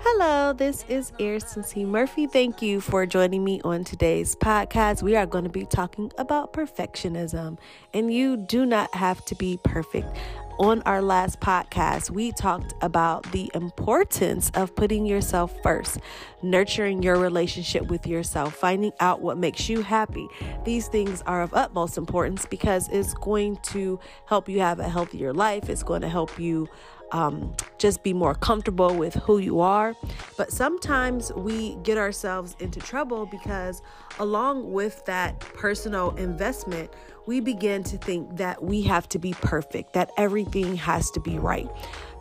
Hello, this is Ariston C. Murphy. Thank you for joining me on today's podcast. We are going to be talking about perfectionism, and you do not have to be perfect. On our last podcast, we talked about the importance of putting yourself first, nurturing your relationship with yourself, finding out what makes you happy. These things are of utmost importance because it's going to help you have a healthier life, it's going to help you um, just be more comfortable with who you are. But sometimes we get ourselves into trouble because, along with that personal investment, we begin to think that we have to be perfect, that everything has to be right.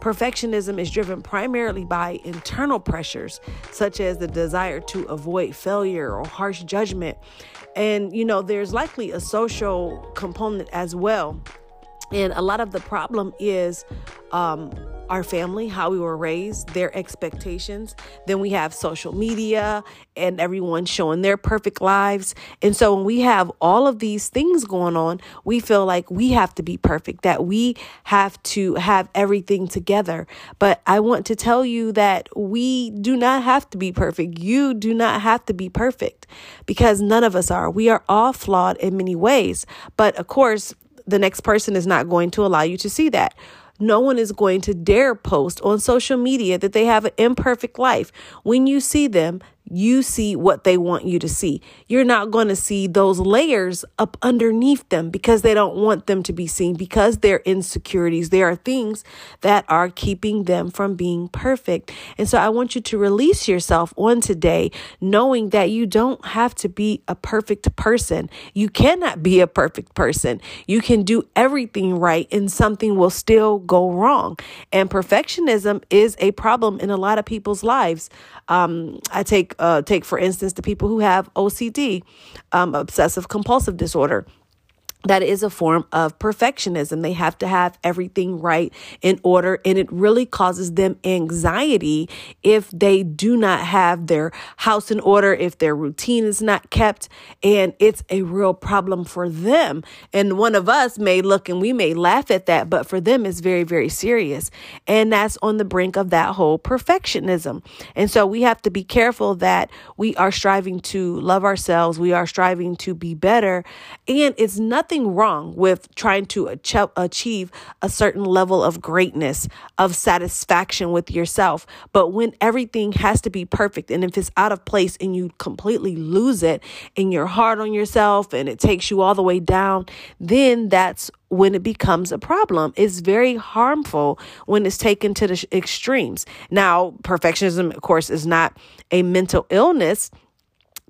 Perfectionism is driven primarily by internal pressures, such as the desire to avoid failure or harsh judgment. And, you know, there's likely a social component as well and a lot of the problem is um, our family, how we were raised, their expectations. Then we have social media and everyone showing their perfect lives. And so when we have all of these things going on, we feel like we have to be perfect, that we have to have everything together. But I want to tell you that we do not have to be perfect. You do not have to be perfect because none of us are. We are all flawed in many ways. But of course, the next person is not going to allow you to see that. No one is going to dare post on social media that they have an imperfect life. When you see them, you see what they want you to see. You're not going to see those layers up underneath them because they don't want them to be seen because they're insecurities. There are things that are keeping them from being perfect. And so I want you to release yourself on today, knowing that you don't have to be a perfect person. You cannot be a perfect person. You can do everything right and something will still go wrong. And perfectionism is a problem in a lot of people's lives. Um, I take uh, take for instance the people who have OCD, um, obsessive compulsive disorder that is a form of perfectionism. They have to have everything right in order, and it really causes them anxiety if they do not have their house in order, if their routine is not kept, and it's a real problem for them. And one of us may look and we may laugh at that, but for them, it's very, very serious. And that's on the brink of that whole perfectionism. And so we have to be careful that we are striving to love ourselves, we are striving to be better, and it's nothing nothing wrong with trying to achieve a certain level of greatness, of satisfaction with yourself. But when everything has to be perfect, and if it's out of place and you completely lose it and you're hard on yourself and it takes you all the way down, then that's when it becomes a problem. It's very harmful when it's taken to the extremes. Now, perfectionism, of course, is not a mental illness,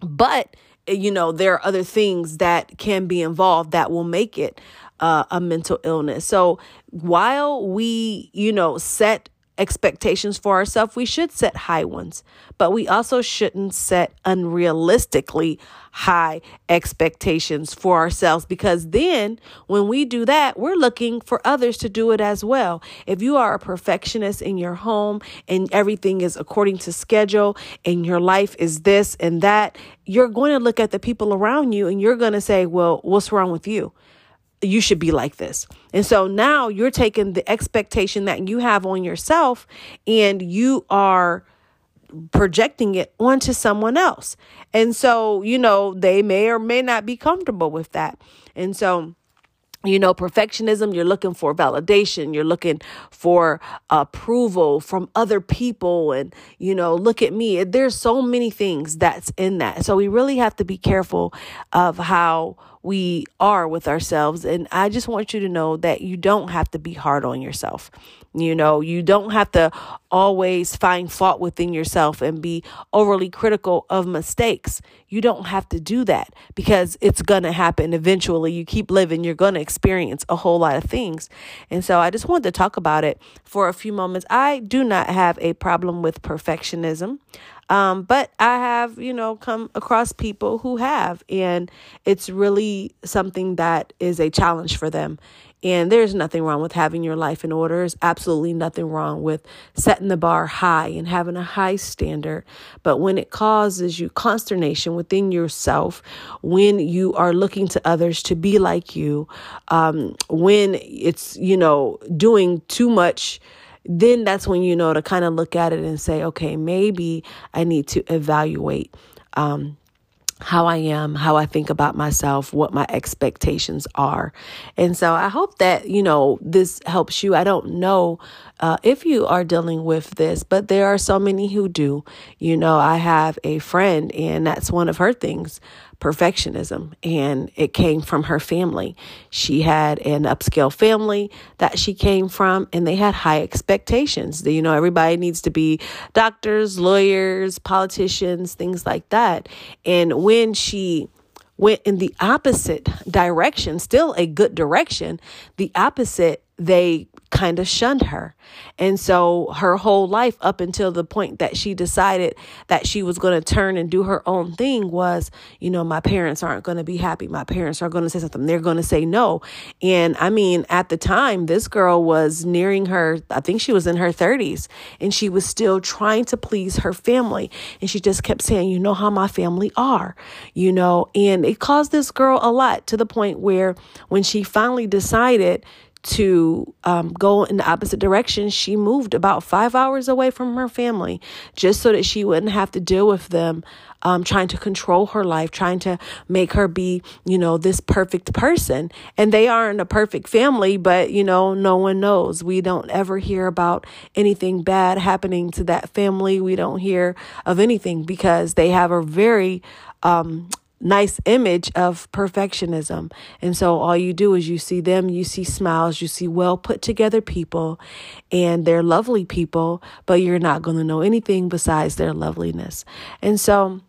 but you know, there are other things that can be involved that will make it uh, a mental illness. So while we, you know, set expectations for ourselves, we should set high ones, but we also shouldn't set unrealistically high expectations for ourselves because then when we do that, we're looking for others to do it as well. If you are a perfectionist in your home and everything is according to schedule and your life is this and that, you're going to look at the people around you and you're going to say, well, what's wrong with you? You should be like this. And so now you're taking the expectation that you have on yourself and you are projecting it onto someone else. And so, you know, they may or may not be comfortable with that. And so, you know, perfectionism, you're looking for validation, you're looking for approval from other people. And, you know, look at me. There's so many things that's in that. So we really have to be careful of how we are with ourselves. And I just want you to know that you don't have to be hard on yourself. You know, you don't have to always find fault within yourself and be overly critical of mistakes. You don't have to do that because it's going to happen eventually. You keep living, you're going to experience a whole lot of things. And so I just wanted to talk about it for a few moments. I do not have a problem with perfectionism. Um, but I have, you know, come across people who have, and it's really something that is a challenge for them. And there's nothing wrong with having your life in order. There's absolutely nothing wrong with setting the bar high and having a high standard. But when it causes you consternation within yourself, when you are looking to others to be like you, um, when it's, you know, doing too much then that's when you know to kind of look at it and say, okay, maybe I need to evaluate. Um, how I am, how I think about myself, what my expectations are. And so I hope that, you know, this helps you. I don't know uh, if you are dealing with this, but there are so many who do. You know, I have a friend, and that's one of her things perfectionism and it came from her family. She had an upscale family that she came from and they had high expectations. You know, everybody needs to be doctors, lawyers, politicians, things like that. And when she went in the opposite direction, still a good direction, the opposite, they kind of shunned her. And so her whole life, up until the point that she decided that she was going to turn and do her own thing, was, you know, my parents aren't going to be happy. My parents are going to say something. They're going to say no. And I mean, at the time, this girl was nearing her, I think she was in her 30s, and she was still trying to please her family. And she just kept saying, you know how my family are, you know, and it caused this girl a lot to the point where when she finally decided, to um, go in the opposite direction, she moved about five hours away from her family just so that she wouldn't have to deal with them um, trying to control her life, trying to make her be, you know, this perfect person. And they aren't a perfect family, but, you know, no one knows. We don't ever hear about anything bad happening to that family. We don't hear of anything because they have a very, um, nice image of perfectionism. And so all you do is you see them, you see smiles, you see well put together people, and they're lovely people, but you're not going to know anything besides their loveliness. And so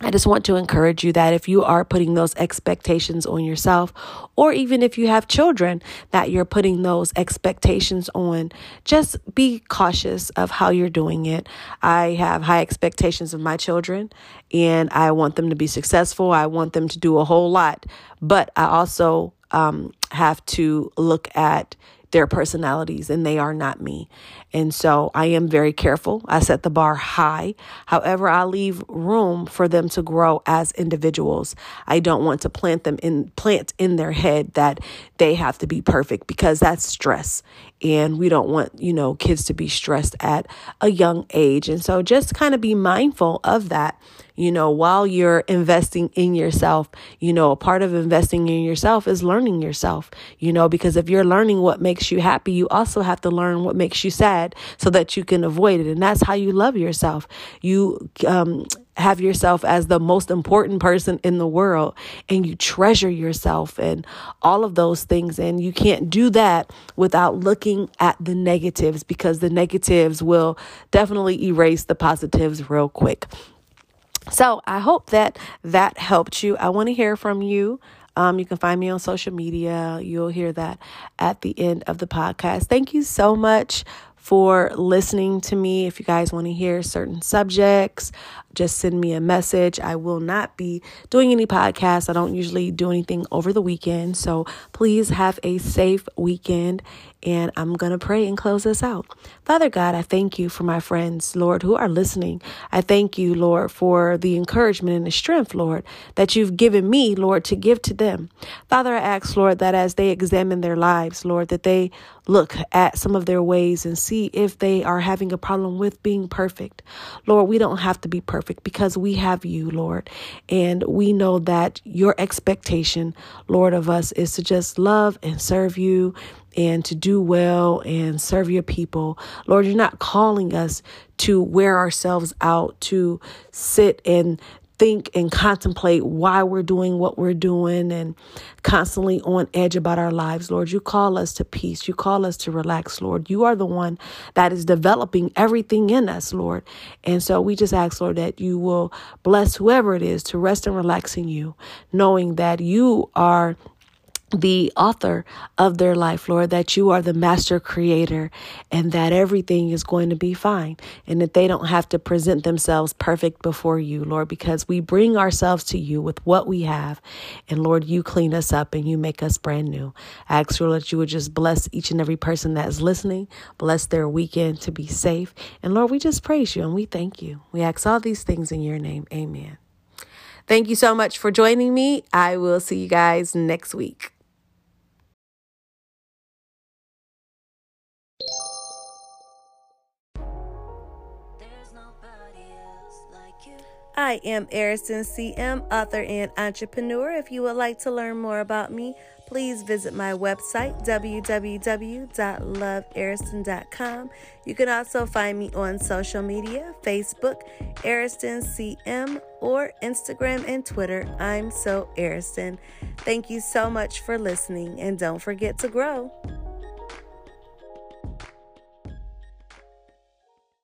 I just want to encourage you that if you are putting those expectations on yourself, or even if you have children that you're putting those expectations on, just be cautious of how you're doing it. I have high expectations of my children and I want them to be successful. I want them to do a whole lot, but I also um, have to look at their personalities and they are not me. And so I am very careful. I set the bar high. However, I leave room for them to grow as individuals. I don't want to plant them in plant in their head that they have to be perfect because that's stress. And we don't want, you know, kids to be stressed at a young age. And so just kind of be mindful of that you know, while you're investing in yourself, you know, a part of investing in yourself is learning yourself, you know, because if you're learning what makes you happy, you also have to learn what makes you sad so that you can avoid it. And that's how you love yourself. You, um, have yourself as the most important person in the world and you treasure yourself and all of those things. And you can't do that without looking at the negatives because the negatives will definitely erase the positives real quick. So I hope that that helped you. I want to hear from you. Um, you can find me on social media. You'll hear that at the end of the podcast. Thank you so much for listening to me. If you guys want to hear certain subjects, just send me a message. I will not be doing any podcasts. I don't usually do anything over the weekend. So please have a safe weekend and I'm going to pray and close this out. Father God, I thank you for my friends, Lord, who are listening. I thank you, Lord, for the encouragement and the strength, Lord, that you've given me, Lord, to give to them. Father, I ask, Lord, that as they examine their lives, Lord, that they look at some of their ways and see if they are having a problem with being perfect. Lord, we don't have to be perfect because we have you, Lord. And we know that your expectation, Lord, of us is to just love and serve you and to do well and serve your people. Lord, you're not calling us to wear ourselves out, to sit and think and contemplate why we're doing what we're doing and constantly on edge about our lives, Lord. You call us to peace. You call us to relax, Lord. You are the one that is developing everything in us, Lord. And so we just ask, Lord, that you will bless whoever it is to rest and relax in you, knowing that you are the author of their life, Lord, that you are the master creator and that everything is going to be fine and that they don't have to present themselves perfect before you, Lord, because we bring ourselves to you with what we have. And Lord, you clean us up and you make us brand new. I ask, Lord, that you would just bless each and every person that is listening, bless their weekend to be safe. And Lord, we just praise you and we thank you. We ask all these things in your name. Amen. Thank you so much for joining me. I will see you guys next week. I am Ariston CM, author and entrepreneur. If you would like to learn more about me, please visit my website, www.loveariston.com. You can also find me on social media Facebook, Ariston CM, or Instagram and Twitter. I'm so Ariston. Thank you so much for listening, and don't forget to grow.